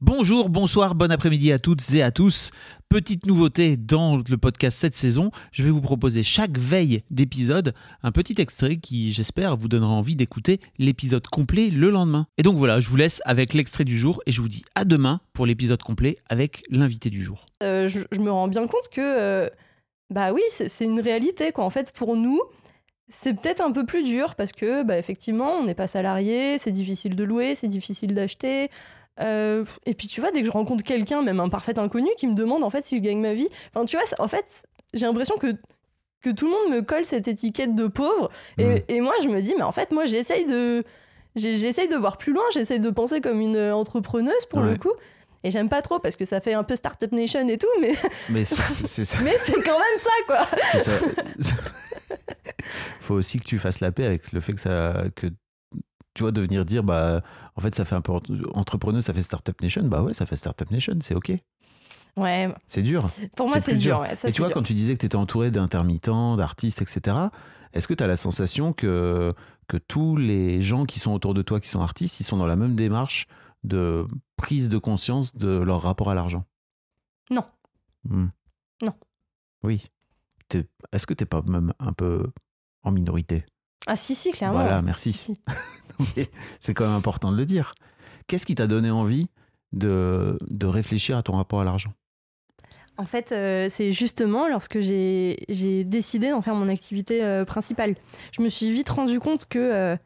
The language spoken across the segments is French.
Bonjour, bonsoir, bon après-midi à toutes et à tous. Petite nouveauté dans le podcast cette saison, je vais vous proposer chaque veille d'épisode un petit extrait qui, j'espère, vous donnera envie d'écouter l'épisode complet le lendemain. Et donc voilà, je vous laisse avec l'extrait du jour et je vous dis à demain pour l'épisode complet avec l'invité du jour. Euh, je, me rends bien compte que, euh, bah oui, c'est c'est une réalité. Quoi. En fait, pour nous, c'est peut-être un peu plus dur parce que, bah, effectivement, on n'est pas salarié, c'est difficile de louer, c'est difficile d'acheter. Euh, et puis, tu vois, dès que je rencontre quelqu'un, même un parfait inconnu, qui me demande en fait si je gagne ma vie, enfin, tu vois, en fait, j'ai l'impression que que tout le monde me colle cette étiquette de pauvre. Et, et moi, je me dis, mais en fait, moi, j'essaye de, j'essaye de voir plus loin, j'essaye de penser comme une euh, entrepreneuse pour le coup. Et j'aime pas trop parce que ça fait un peu Startup Nation et tout, mais, Mais c'est- c'est c'est ça. mais c'est quand même ça, quoi. c'est ça. Faut aussi que tu fasses la paix avec le fait que ça. Que, tu vois, de venir dire, bah, en fait, ça fait un peu entre- entrepreneur, ça fait Startup Nation. Bah ouais, ça fait Startup Nation, c'est OK. Ouais, C'est dur. pour moi, C'est dur. dur. ouais, ça, Et tu vois, dur. quand tu disais que tu étais entouré d'intermittents, d'artistes, etc., est-ce que tu as la sensation que, que tous les gens qui sont autour de toi, qui sont artistes, ils sont dans la même démarche de prise de conscience de leur rapport à l'argent? Non. Hmm. Non. Oui. Est-ce que tu n'es pas même un peu en minorité? Ah, si, si, clairement. Voilà, merci. Si, si. C'est quand même important de le dire. Qu'est-ce qui t'a donné envie de, de réfléchir à ton rapport à l'argent? En fait, euh, c'est justement lorsque j'ai décidé d'en faire mon activité euh, principale. Je me suis vite rendu compte que, euh,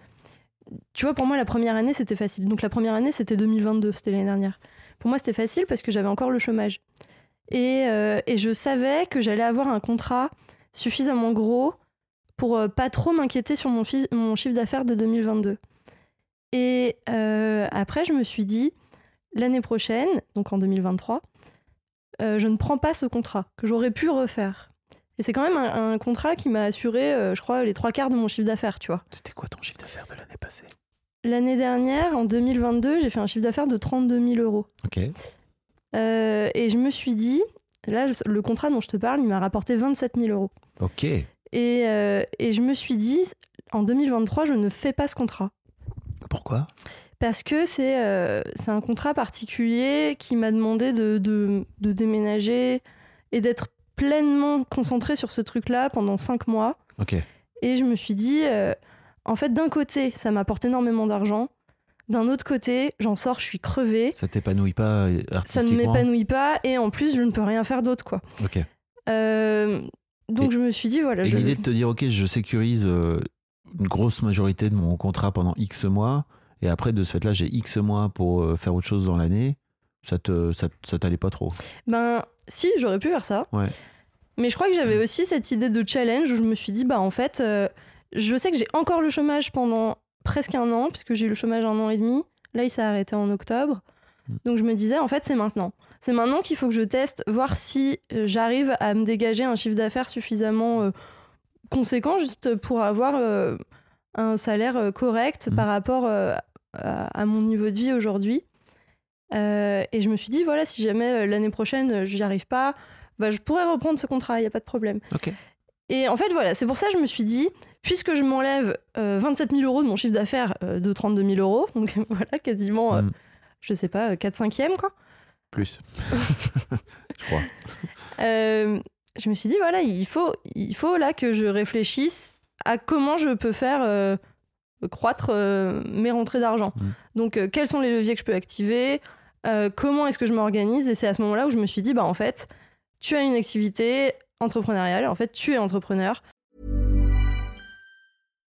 tu vois, pour moi, la première année, c'était facile. Donc la première année, c'était 2022, c'était l'année dernière. Pour moi, c'était facile parce que j'avais encore le chômage. Et, et je savais que j'allais avoir un contrat suffisamment gros pour pas trop m'inquiéter sur mon chiffre d'affaires de 2022. Et euh, après, je me suis dit, l'année prochaine, donc en 2023, euh, je ne prends pas ce contrat que j'aurais pu refaire. Et c'est quand même un, un contrat qui m'a assuré, euh, je crois, les trois quarts de mon chiffre d'affaires, tu vois. C'était quoi ton chiffre d'affaires de l'année passée? L'année dernière, en 2022, j'ai fait un chiffre d'affaires de 32 000 euros. Ok. Euh, et je me suis dit, là, le contrat dont je te parle, il m'a rapporté 27 000 euros. Ok. Et, et je me suis dit, en 2023, je ne fais pas ce contrat. Pourquoi? Parce que c'est euh, c'est un contrat particulier qui m'a demandé de, de- de déménager et d'être pleinement concentré sur ce truc-là pendant cinq mois. Et je me suis dit, euh, en fait, d'un côté, ça m'apporte énormément d'argent. D'un autre côté, j'en sors, je suis crevée. Ça t'épanouit pas euh, Ça ne artistiquement? m'épanouit pas. Et en plus, je ne peux rien faire d'autre, quoi. Ok. Euh, donc, Et- je me suis dit, voilà. L'idée de te dire, ok, je sécurise euh, une grosse majorité de mon contrat pendant X mois, et après, de ce fait-là, j'ai X mois pour euh, faire autre chose dans l'année, ça te, ça, ça t'allait pas trop. Ben, si, j'aurais pu faire ça. Ouais. Mais je crois que j'avais aussi cette idée de challenge où je me suis dit, bah en fait, euh, je sais que j'ai encore le chômage pendant presque un an, puisque j'ai eu le chômage un an et demi. Là, il s'est arrêté en octobre. Mm. Donc je me disais, en fait, c'est maintenant. C'est maintenant qu'il faut que je teste, voir si euh, j'arrive à me dégager un chiffre d'affaires suffisamment euh, conséquent, juste pour avoir euh, un salaire euh, correct Mm. par rapport euh, à, à mon niveau de vie aujourd'hui. Euh, et je me suis dit, voilà, si jamais l'année prochaine, je n'y arrive pas, bah, je pourrais reprendre ce contrat, il n'y a pas de problème. Ok. Et en fait, voilà, c'est pour ça que je me suis dit, puisque je m'enlève euh, 27 000 euros de mon chiffre d'affaires de 32 000 euros, donc voilà, quasiment, euh, Mm. je sais pas, 4 5 e quoi. Plus. je crois. Euh, je me suis dit, voilà, il faut, il faut là que je réfléchisse à comment je peux faire euh, croître euh, mes rentrées d'argent. Mm. Donc, euh, quels sont les leviers que je peux activer Comment est-ce que je m'organise? Et c'est à ce moment-là où je me suis dit, bah en fait, tu as une activité entrepreneuriale, en fait, tu es entrepreneur.